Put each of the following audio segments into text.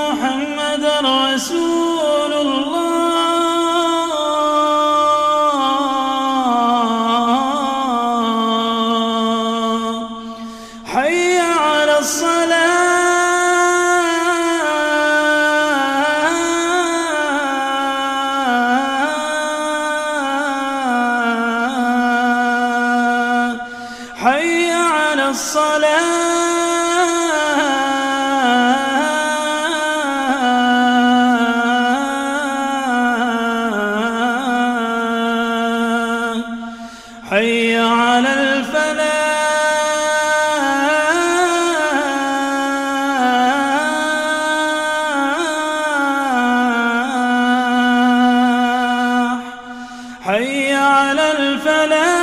محمد رسول الله. حي على الصلاة. حي على الصلاة. حي على الفلاح. حي على الفلاح.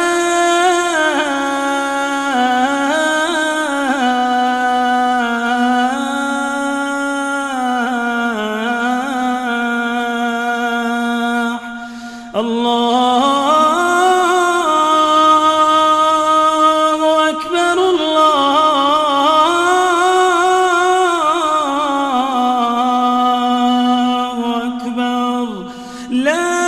الله النار لا